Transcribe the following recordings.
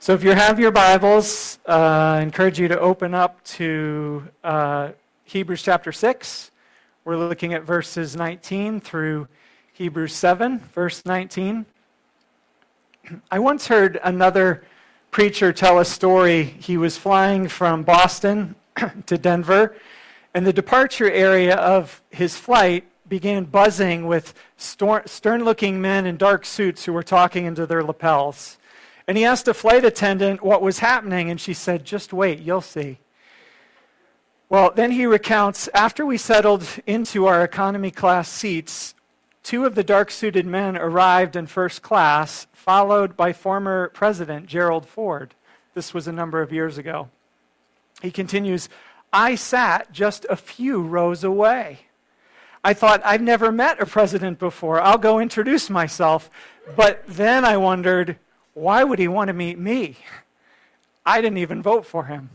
So if you have your Bibles, uh, I encourage you to open up to uh, Hebrews chapter 6. We're looking at verses 19 through Hebrews 7, verse 19. I once heard another preacher tell a story. He was flying from Boston to Denver, and the departure area of his flight began buzzing with stern looking men in dark suits who were talking into their lapels. And he asked a flight attendant what was happening, and she said, Just wait, you'll see. Well, then he recounts after we settled into our economy class seats, two of the dark suited men arrived in first class, followed by former President Gerald Ford. This was a number of years ago. He continues, I sat just a few rows away. I thought, I've never met a president before. I'll go introduce myself. But then I wondered, why would he want to meet me? I didn't even vote for him.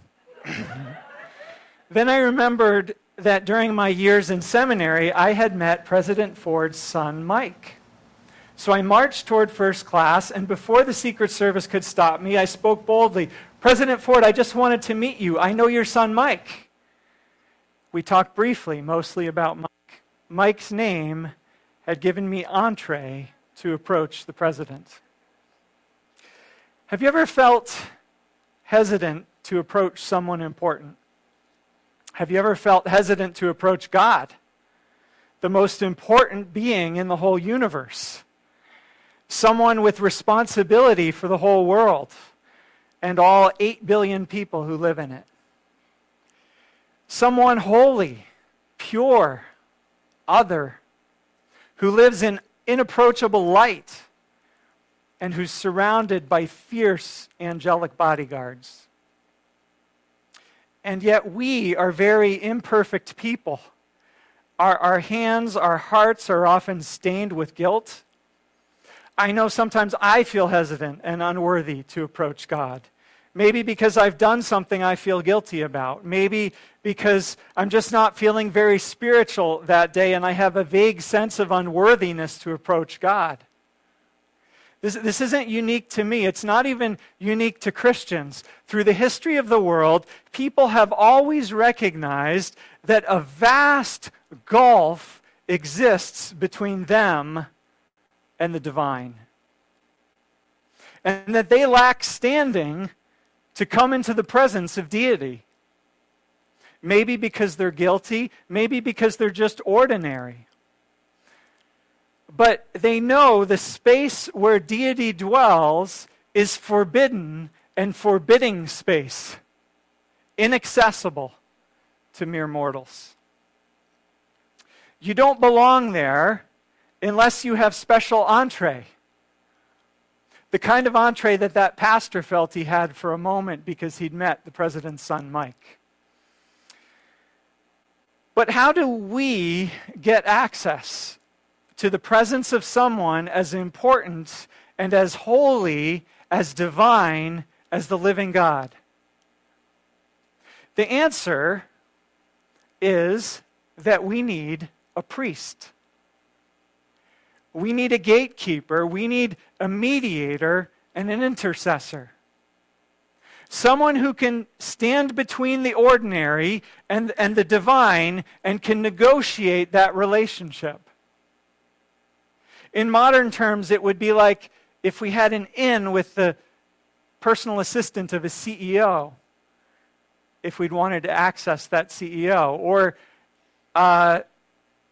then I remembered that during my years in seminary, I had met President Ford's son, Mike. So I marched toward first class, and before the Secret Service could stop me, I spoke boldly President Ford, I just wanted to meet you. I know your son, Mike. We talked briefly, mostly about Mike. Mike's name had given me entree to approach the president. Have you ever felt hesitant to approach someone important? Have you ever felt hesitant to approach God, the most important being in the whole universe? Someone with responsibility for the whole world and all 8 billion people who live in it. Someone holy, pure, other, who lives in inapproachable light and who's surrounded by fierce angelic bodyguards. And yet, we are very imperfect people. Our, our hands, our hearts are often stained with guilt. I know sometimes I feel hesitant and unworthy to approach God. Maybe because I've done something I feel guilty about. Maybe because I'm just not feeling very spiritual that day and I have a vague sense of unworthiness to approach God. This, this isn't unique to me. It's not even unique to Christians. Through the history of the world, people have always recognized that a vast gulf exists between them and the divine. And that they lack standing to come into the presence of deity. Maybe because they're guilty, maybe because they're just ordinary but they know the space where deity dwells is forbidden and forbidding space, inaccessible to mere mortals. You don't belong there unless you have special entree. The kind of entree that that pastor felt he had for a moment because he'd met the president's son, Mike. But how do we get access to the presence of someone as important and as holy, as divine as the living God? The answer is that we need a priest. We need a gatekeeper. We need a mediator and an intercessor. Someone who can stand between the ordinary and, and the divine and can negotiate that relationship. In modern terms, it would be like if we had an in with the personal assistant of a CEO, if we'd wanted to access that CEO, or uh,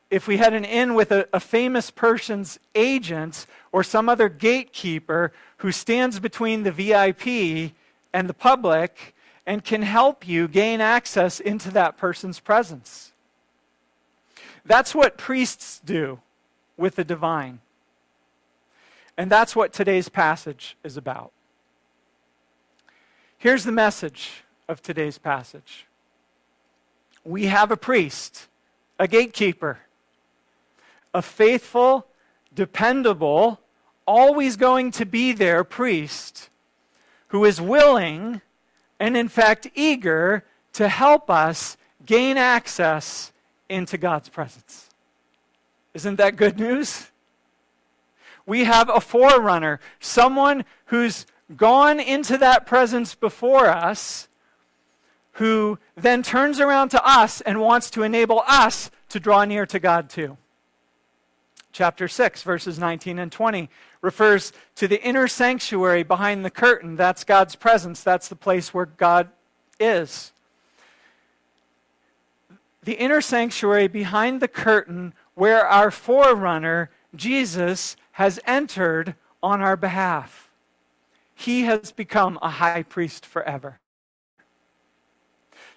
if we had an in with a, a famous person's agent or some other gatekeeper who stands between the VIP and the public and can help you gain access into that person's presence. That's what priests do with the divine. And that's what today's passage is about. Here's the message of today's passage we have a priest, a gatekeeper, a faithful, dependable, always going to be there priest who is willing and, in fact, eager to help us gain access into God's presence. Isn't that good news? We have a forerunner, someone who's gone into that presence before us, who then turns around to us and wants to enable us to draw near to God too. Chapter 6, verses 19 and 20 refers to the inner sanctuary behind the curtain. That's God's presence, that's the place where God is. The inner sanctuary behind the curtain where our forerunner, Jesus, has entered on our behalf. He has become a high priest forever.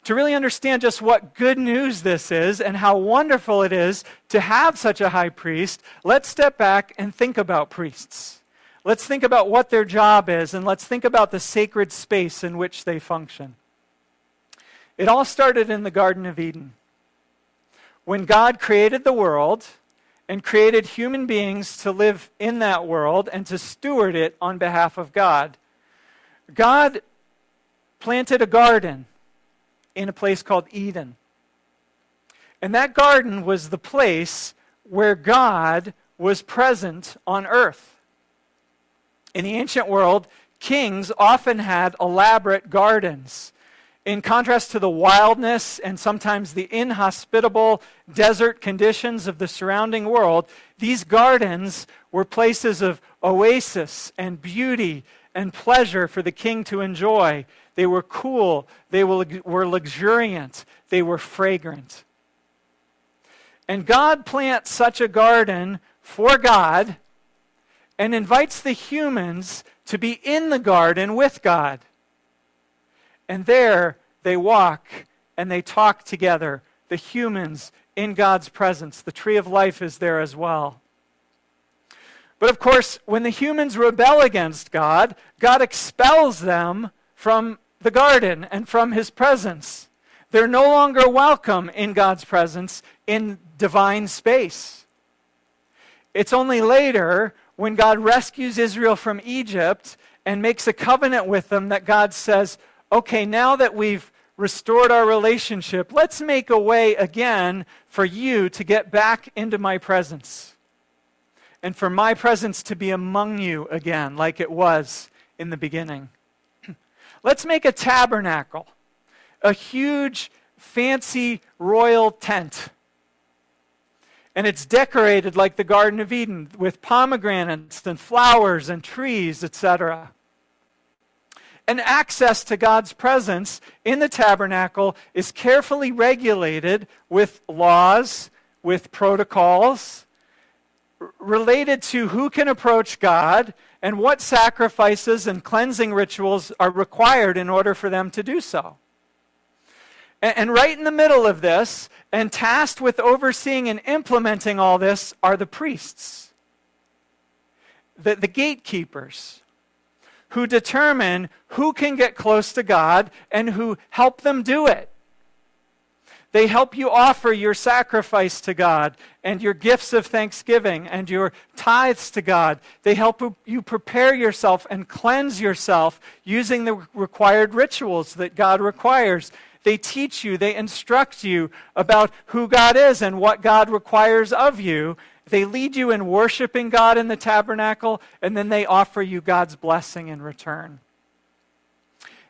To really understand just what good news this is and how wonderful it is to have such a high priest, let's step back and think about priests. Let's think about what their job is and let's think about the sacred space in which they function. It all started in the Garden of Eden. When God created the world and created human beings to live in that world and to steward it on behalf of God, God planted a garden in a place called Eden. And that garden was the place where God was present on earth. In the ancient world, kings often had elaborate gardens. In contrast to the wildness and sometimes the inhospitable desert conditions of the surrounding world, these gardens were places of oasis and beauty and pleasure for the king to enjoy. They were cool, they were luxuriant, they were fragrant. And God plants such a garden for God and invites the humans to be in the garden with God. And there they walk and they talk together, the humans in God's presence. The tree of life is there as well. But of course, when the humans rebel against God, God expels them from the garden and from his presence. They're no longer welcome in God's presence in divine space. It's only later when God rescues Israel from Egypt and makes a covenant with them that God says, okay, now that we've restored our relationship, let's make a way again for you to get back into my presence and for my presence to be among you again, like it was in the beginning. Let's make a tabernacle, a huge, fancy royal tent. And it's decorated like the Garden of Eden with pomegranates and flowers and trees, etc. And access to God's presence in the tabernacle is carefully regulated with laws, with protocols, related to who can approach God and what sacrifices and cleansing rituals are required in order for them to do so. And, right in the middle of this, and tasked with overseeing and implementing all this, are the priests, the, the gatekeepers, who determine who can get close to God and who help them do it. They help you offer your sacrifice to God and your gifts of thanksgiving and your tithes to God. They help you prepare yourself and cleanse yourself using the required rituals that God requires. They teach you, they instruct you about who God is and what God requires of you. They lead you in worshiping God in the tabernacle, and then they offer you God's blessing in return.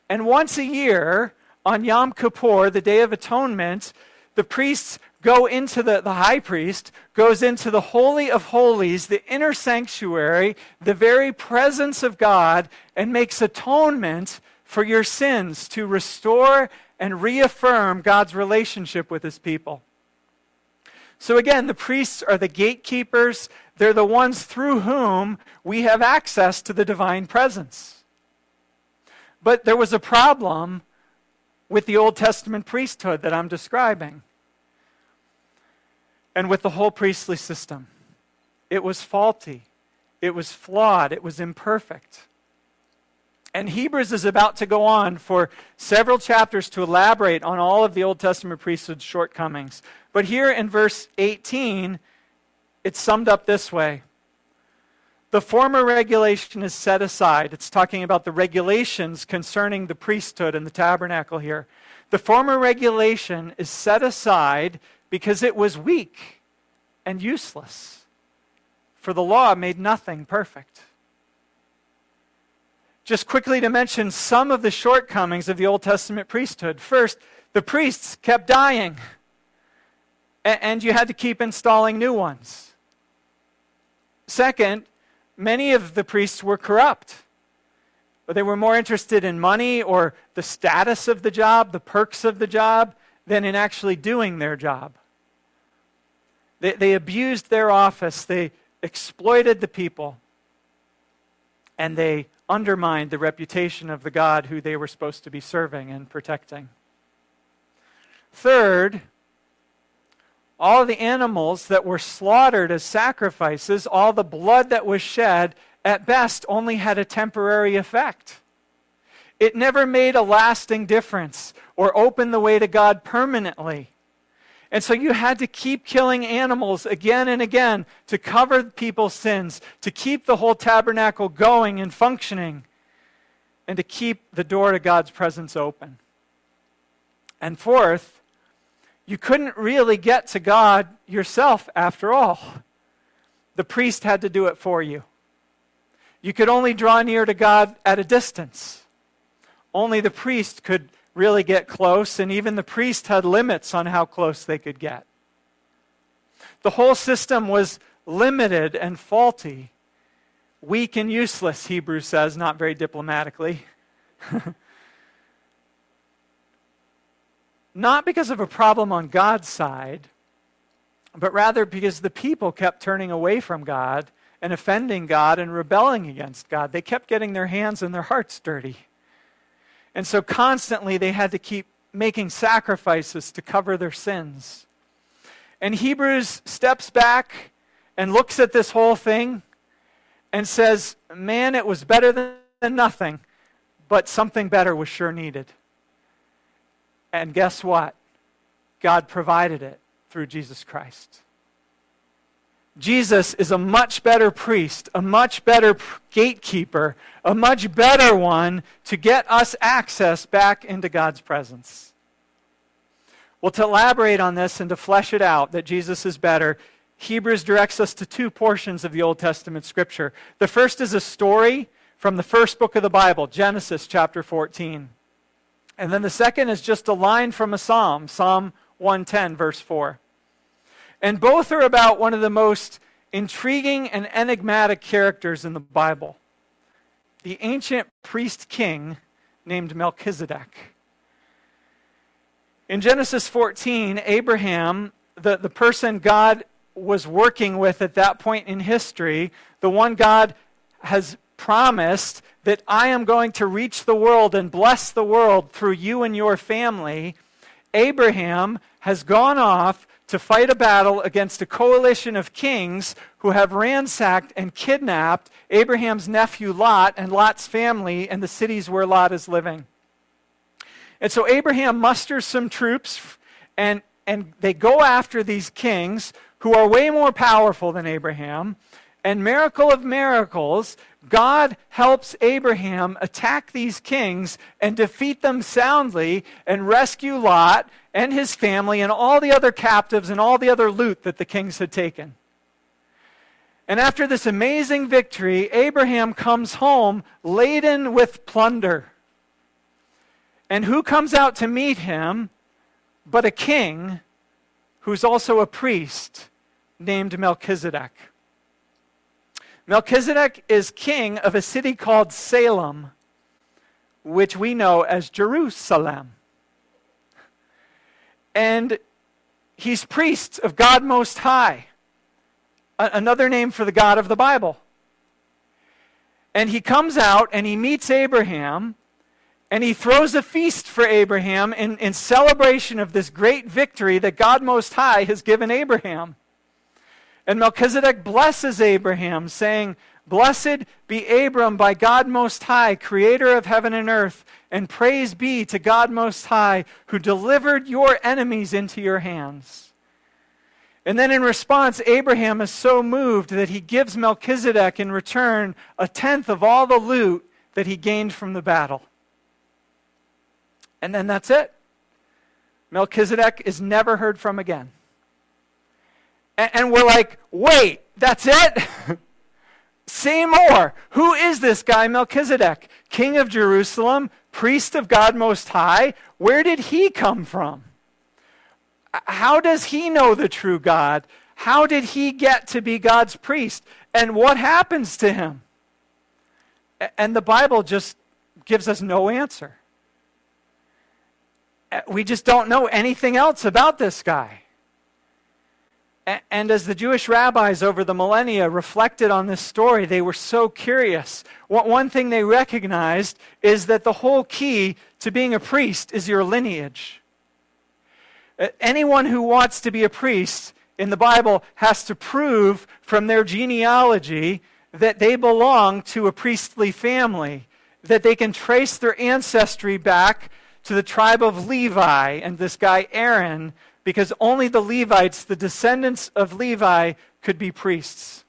And once a year, on Yom Kippur, the Day of Atonement, the priests go into the, the high priest goes into the Holy of Holies, the inner sanctuary, the very presence of God, and makes atonement for your sins to restore and reaffirm God's relationship with his people. So again, the priests are the gatekeepers. They're the ones through whom we have access to the divine presence. But there was a problem with the Old Testament priesthood that I'm describing and with the whole priestly system. It was faulty, it was flawed, it was imperfect. And Hebrews is about to go on for several chapters to elaborate on all of the Old Testament priesthood's shortcomings. But here in verse 18, it's summed up this way the former regulation is set aside. It's talking about the regulations concerning the priesthood and the tabernacle here. The former regulation is set aside because it was weak and useless, for the law made nothing perfect. Just quickly to mention some of the shortcomings of the Old Testament priesthood. First, the priests kept dying, and you had to keep installing new ones. Second, many of the priests were corrupt. They were more interested in money or the status of the job, the perks of the job, than in actually doing their job. They, they abused their office, they exploited the people, and they undermined the reputation of the God who they were supposed to be serving and protecting. Third, all the animals that were slaughtered as sacrifices, all the blood that was shed, at best only had a temporary effect. It never made a lasting difference or opened the way to God permanently. And so you had to keep killing animals again and again to cover people's sins, to keep the whole tabernacle going and functioning, and to keep the door to God's presence open. And fourth, you couldn't really get to God yourself after all. The priest had to do it for you. You could only draw near to God at a distance. Only the priest could really get close, and even the priest had limits on how close they could get. The whole system was limited and faulty. Weak and useless, Hebrews says, not very diplomatically. not because of a problem on God's side, but rather because the people kept turning away from God and offending God and rebelling against God. They kept getting their hands and their hearts dirty. And so constantly they had to keep making sacrifices to cover their sins. And Hebrews steps back and looks at this whole thing and says, Man, it was better than nothing, but something better was sure needed. And guess what? God provided it through Jesus Christ. Jesus is a much better priest, a much better gatekeeper, a much better one to get us access back into God's presence. Well, to elaborate on this and to flesh it out that Jesus is better, Hebrews directs us to two portions of the Old Testament scripture. The first is a story from the first book of the Bible, Genesis chapter 14. And then the second is just a line from a psalm, Psalm 110, verse 4. And both are about one of the most intriguing and enigmatic characters in the Bible the ancient priest king named Melchizedek. In Genesis 14, Abraham, the, the person God was working with at that point in history, the one God has promised that I am going to reach the world and bless the world through you and your family, Abraham has gone off to fight a battle against a coalition of kings who have ransacked and kidnapped Abraham's nephew Lot and Lot's family and the cities where Lot is living. And so Abraham musters some troops and, and they go after these kings who are way more powerful than Abraham. And miracle of miracles, God helps Abraham attack these kings and defeat them soundly and rescue Lot and his family and all the other captives and all the other loot that the kings had taken. And after this amazing victory, Abraham comes home laden with plunder. And who comes out to meet him but a king who's also a priest named Melchizedek? Melchizedek is king of a city called Salem, which we know as Jerusalem. And he's priest of God Most High, a- another name for the God of the Bible. And he comes out and he meets Abraham and he throws a feast for Abraham in, in celebration of this great victory that God Most High has given Abraham. And Melchizedek blesses Abraham, saying, Blessed be Abram by God Most High, creator of heaven and earth, and praise be to God Most High, who delivered your enemies into your hands. And then in response, Abraham is so moved that he gives Melchizedek in return a tenth of all the loot that he gained from the battle. And then that's it. Melchizedek is never heard from again. And, we're like, wait, that's it? Say more. Who is this guy, Melchizedek? king of Jerusalem, priest of God Most High. Where did he come from? How does he know the true God? How did he get to be God's priest? And what happens to him? And the Bible just gives us no answer. We just don't know anything else about this guy. And as the Jewish rabbis over the millennia reflected on this story, they were so curious. One thing they recognized is that the whole key to being a priest is your lineage. Anyone who wants to be a priest in the Bible has to prove from their genealogy that they belong to a priestly family, that they can trace their ancestry back to the tribe of Levi and this guy Aaron, because only the Levites, the descendants of Levi, could be priests.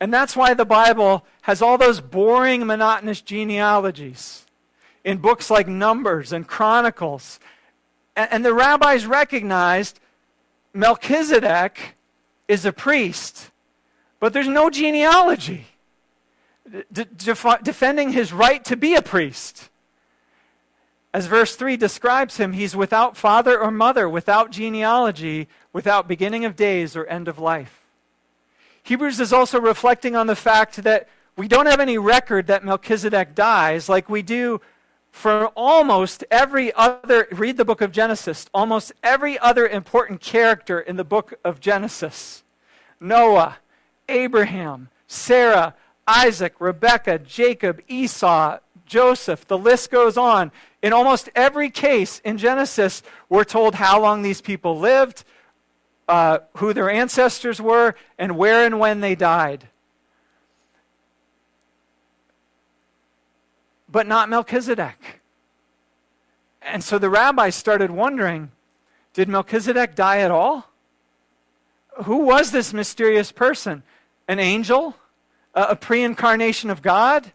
And that's why the Bible has all those boring, monotonous genealogies in books like Numbers and Chronicles. And, the rabbis recognized Melchizedek is a priest, but there's no genealogy defending his right to be a priest. As verse 3 describes him, he's without father or mother, without genealogy, without beginning of days or end of life. Hebrews is also reflecting on the fact that we don't have any record that Melchizedek dies like we do for almost every other, read the book of Genesis, almost every other important character in the book of Genesis Noah, Abraham, Sarah, Isaac, Rebekah, Jacob, Esau, Joseph, the list goes on. In almost every case in Genesis, we're told how long these people lived, uh, who their ancestors were, and where and when they died. but not Melchizedek. And so the rabbis started wondering did Melchizedek die at all? Who was this mysterious person? An angel? A, pre incarnation of God?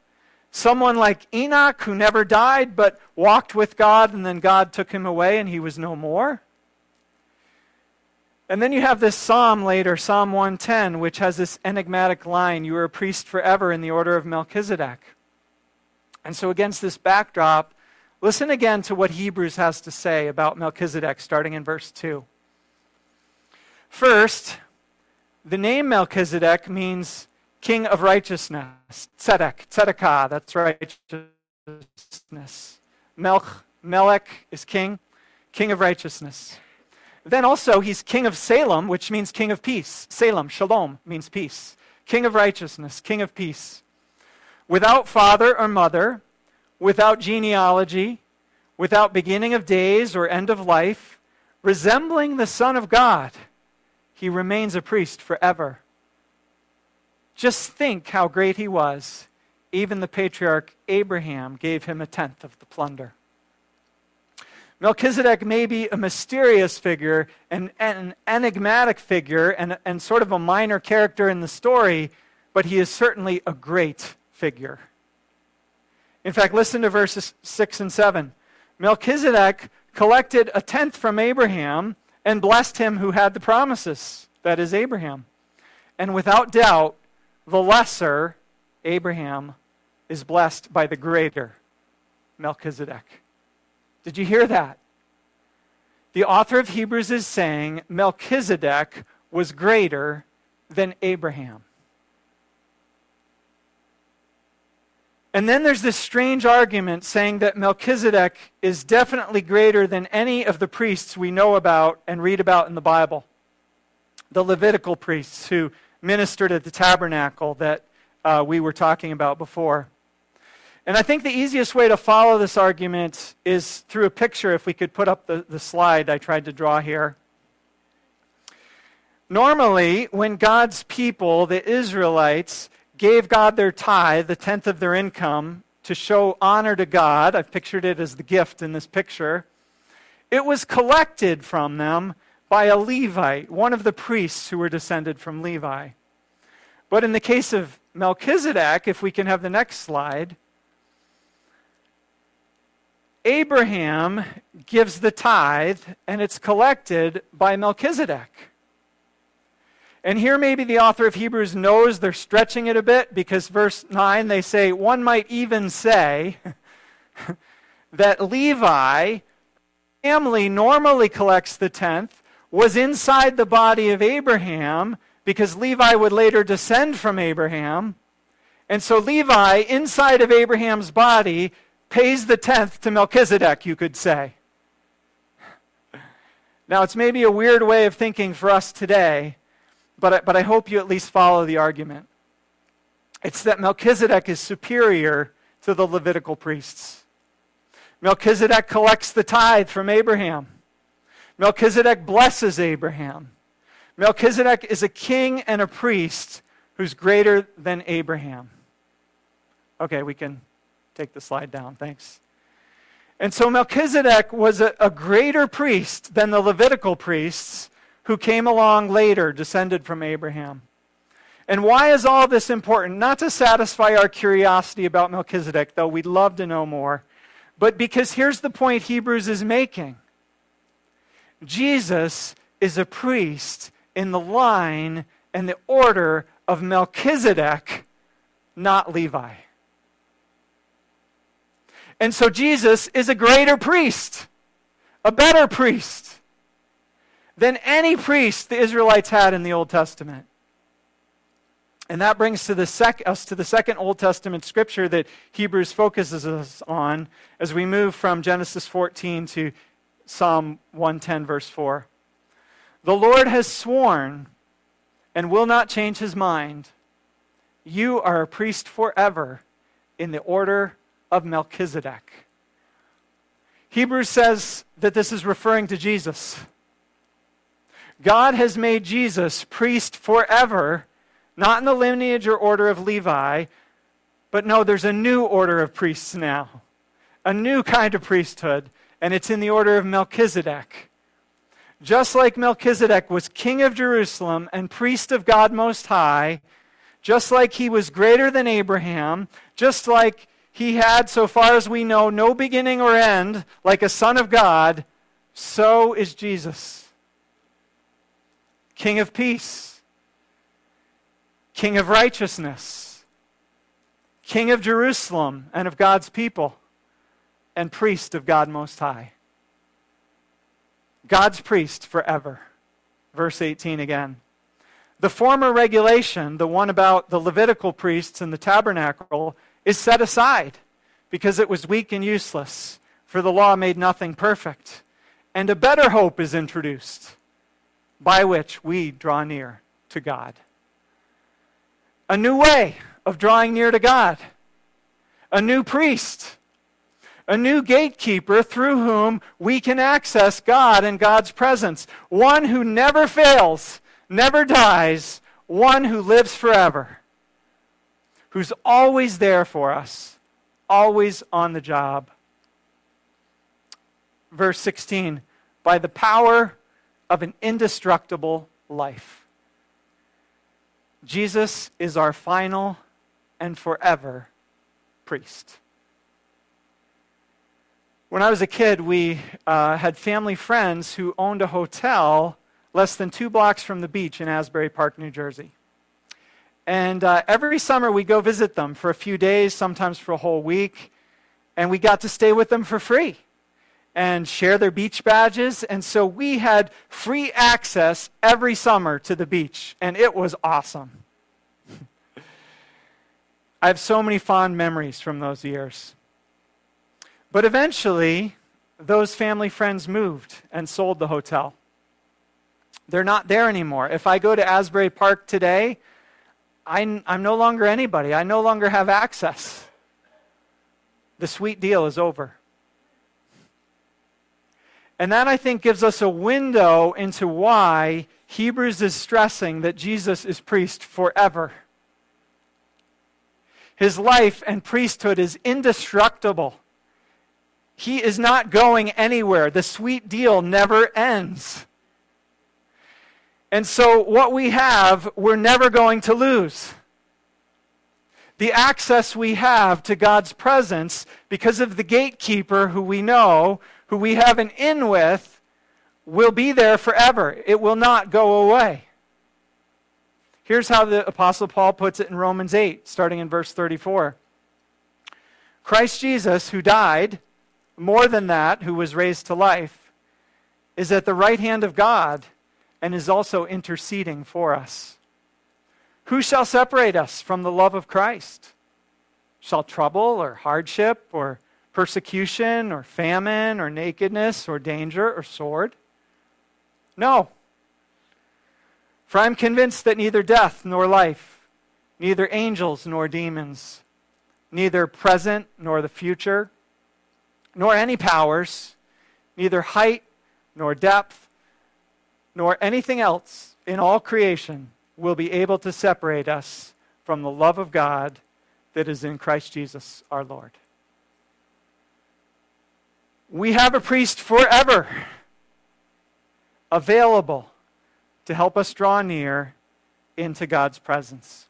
Someone like Enoch who never died but walked with God and then God took him away and he was no more? And then you have this psalm later, Psalm 110, which has this enigmatic line You are a priest forever in the order of Melchizedek. And so, against this backdrop, listen again to what Hebrews has to say about Melchizedek, starting in verse 2. First, the name Melchizedek means king of righteousness. Tzedek, tzedekah, that's righteousness. Melch, Melech is king, king of righteousness. Then also, he's king of Salem, which means king of peace. Salem, shalom, means peace. King of righteousness, king of peace without father or mother, without genealogy, without beginning of days or end of life, resembling the Son of God, he remains a priest forever. Just think how great he was. Even the patriarch Abraham gave him a tenth of the plunder. Melchizedek may be a mysterious figure and an enigmatic figure and, and sort of a minor character in the story, but he is certainly a great figure. In fact, listen to verses 6 and 7. Melchizedek collected a tenth from Abraham and blessed him who had the promises, that is, Abraham. And without doubt, the lesser, Abraham, is blessed by the greater, Melchizedek. Did you hear that? The author of Hebrews is saying Melchizedek was greater than Abraham. And then there's this strange argument saying that Melchizedek is definitely greater than any of the priests we know about and read about in the Bible. The Levitical priests who ministered at the tabernacle that uh, we were talking about before. And I think the easiest way to follow this argument is through a picture, if we could put up the, the slide I tried to draw here. Normally, when God's people, the Israelites, gave God their tithe, the tenth of their income, to show honor to God. I've pictured it as the gift in this picture. It was collected from them by a Levite, one of the priests who were descended from Levi. But in the case of Melchizedek, if we can have the next slide, Abraham gives the tithe, and it's collected by Melchizedek. And here, maybe the author of Hebrews knows they're stretching it a bit because verse 9 they say, one might even say that Levi, family normally collects the tenth, was inside the body of Abraham because Levi would later descend from Abraham. And so Levi, inside of Abraham's body, pays the tenth to Melchizedek, you could say. Now, it's maybe a weird way of thinking for us today, but I, but I hope you at least follow the argument. It's that Melchizedek is superior to the Levitical priests. Melchizedek collects the tithe from Abraham. Melchizedek blesses Abraham. Melchizedek is a king and a priest who's greater than Abraham. Okay, we can take the slide down. Thanks. And so Melchizedek was a, a greater priest than the Levitical priests who came along later, descended from Abraham. And why is all this important? Not to satisfy our curiosity about Melchizedek, though we'd love to know more, but because here's the point Hebrews is making Jesus is a priest in the line and the order of Melchizedek, not Levi. And so Jesus is a greater priest, a better priest than any priest the Israelites had in the Old Testament. And that brings to sec- us to the second Old Testament scripture that Hebrews focuses us on as we move from Genesis 14 to Psalm 110, verse 4. The Lord has sworn and will not change his mind. You are a priest forever in the order of Melchizedek. Hebrews says that this is referring to Jesus. God has made Jesus priest forever, not in the lineage or order of Levi, but no, there's a new order of priests now, a new kind of priesthood, and it's in the order of Melchizedek. Just like Melchizedek was king of Jerusalem and priest of God Most High, just like he was greater than Abraham, just like he had, so far as we know, no beginning or end, like a son of God, so is Jesus. King of peace, King of righteousness, King of Jerusalem and of God's people, and priest of God Most High. God's priest forever. Verse 18 again. The former regulation, the one about the Levitical priests and the tabernacle, is set aside because it was weak and useless, for the law made nothing perfect. And a better hope is introduced by which we draw near to God. A new way of drawing near to God. A new priest. A new gatekeeper through whom we can access God and God's presence. One who never fails, never dies, one who lives forever. Who's always there for us, always on the job. Verse 16 By the power of an indestructible life. Jesus is our final and forever priest. When I was a kid, we uh, had family friends who owned a hotel less than two blocks from the beach in Asbury Park, New Jersey. And uh, every summer we go visit them for a few days, sometimes for a whole week, and we got to stay with them for free and share their beach badges. And so we had free access every summer to the beach, and it was awesome. I have so many fond memories from those years. But eventually, those family friends moved and sold the hotel. They're not there anymore. If I go to Asbury Park today, I'm, I'm no longer anybody. I no longer have access. The sweet deal is over. And that, I think, gives us a window into why Hebrews is stressing that Jesus is priest forever. His life and priesthood is indestructible. He is not going anywhere. The sweet deal never ends. And so, what we have, we're never going to lose. The access we have to God's presence because of the gatekeeper who we know who we have an in with, will be there forever. It will not go away. Here's how the Apostle Paul puts it in Romans 8, starting in verse 34. Christ Jesus, who died, more than that, who was raised to life, is at the right hand of God and is also interceding for us. Who shall separate us from the love of Christ? Shall trouble or hardship or persecution or famine or nakedness or danger or sword? No. For I am convinced that neither death nor life, neither angels nor demons, neither present nor the future, nor any powers, neither height nor depth, nor anything else in all creation will be able to separate us from the love of God that is in Christ Jesus our Lord. We have a priest forever available to help us draw near into God's presence.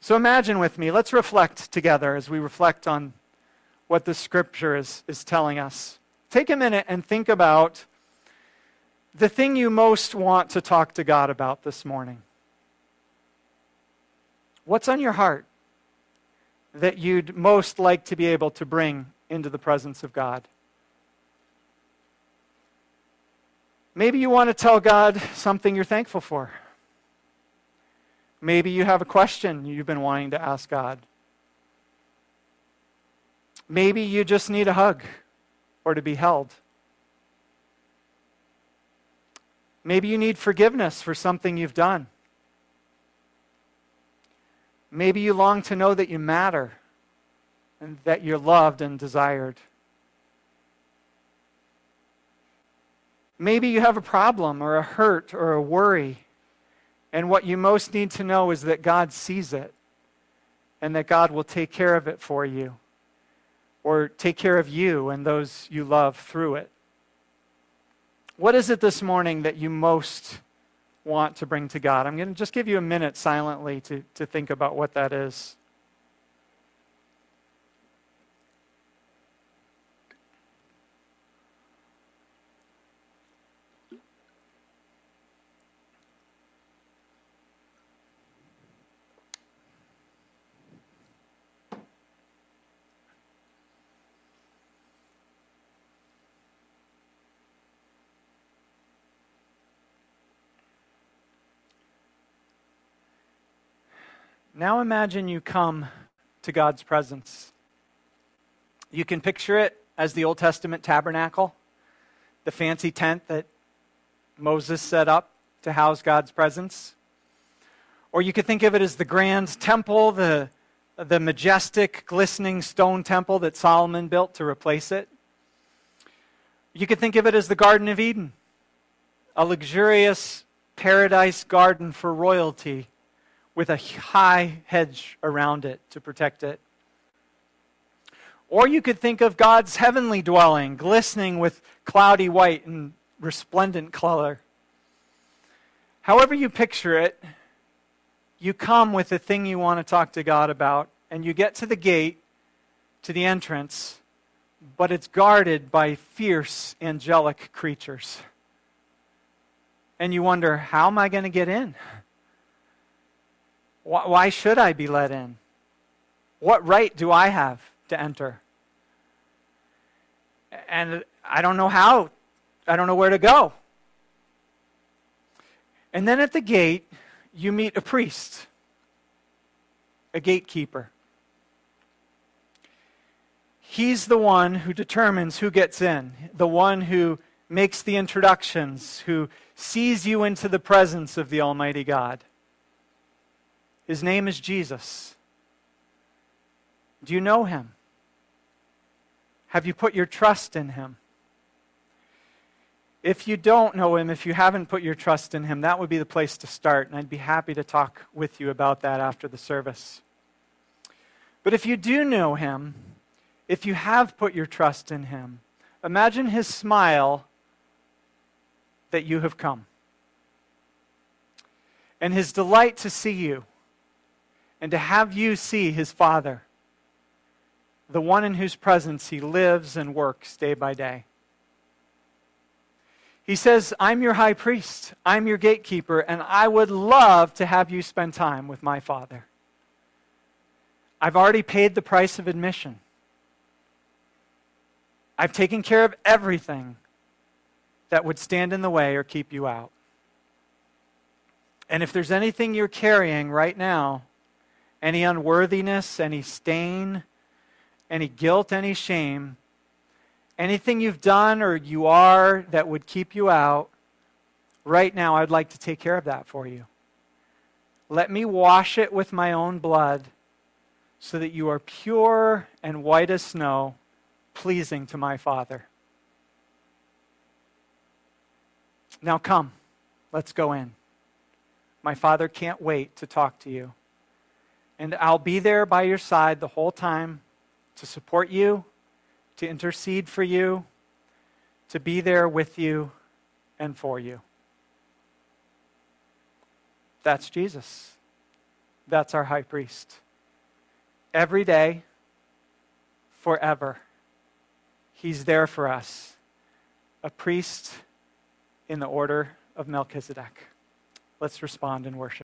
So imagine with me, let's reflect together as we reflect on what the scripture is, is telling us. Take a minute and think about the thing you most want to talk to God about this morning. What's on your heart that you'd most like to be able to bring into the presence of God? Maybe you want to tell God something you're thankful for. Maybe you have a question you've been wanting to ask God. Maybe you just need a hug or to be held. Maybe you need forgiveness for something you've done. Maybe you long to know that you matter and that you're loved and desired. Maybe you have a problem or a hurt or a worry and what you most need to know is that God sees it and that God will take care of it for you or take care of you and those you love through it. What is it this morning that you most want to bring to God? I'm going to just give you a minute silently to, to think about what that is. Now imagine you come to God's presence. You can picture it as the Old Testament tabernacle, the fancy tent that Moses set up to house God's presence. Or you could think of it as the grand temple, the, the majestic, glistening stone temple that Solomon built to replace it. You could think of it as the Garden of Eden, a luxurious paradise garden for royalty with a high hedge around it to protect it. Or you could think of God's heavenly dwelling, glistening with cloudy white and resplendent color. However, you picture it, you come with the thing you want to talk to God about, and you get to the gate, to the entrance, but it's guarded by fierce angelic creatures. And you wonder, how am I going to get in? Why should I be let in? What right do I have to enter? And I don't know how, I don't know where to go. And then at the gate, you meet a priest, a gatekeeper. He's the one who determines who gets in, the one who makes the introductions, who sees you into the presence of the Almighty God. His name is Jesus. Do you know him? Have you put your trust in him? If you don't know him, if you haven't put your trust in him, that would be the place to start, and I'd be happy to talk with you about that after the service. But if you do know him, if you have put your trust in him, imagine his smile that you have come and his delight to see you and to have you see his Father, the one in whose presence he lives and works day by day. He says, I'm your high priest, I'm your gatekeeper, and I would love to have you spend time with my Father. I've already paid the price of admission. I've taken care of everything that would stand in the way or keep you out. And if there's anything you're carrying right now, any unworthiness, any stain, any guilt, any shame, anything you've done or you are that would keep you out, right now I'd like to take care of that for you. Let me wash it with my own blood so that you are pure and white as snow, pleasing to my Father. Now come, let's go in. My Father can't wait to talk to you. And I'll be there by your side the whole time to support you to intercede for you, to be there with you and for you. That's Jesus. That's our high priest. Every day, forever, he's there for us, a priest in the order of Melchizedek. Let's respond in worship.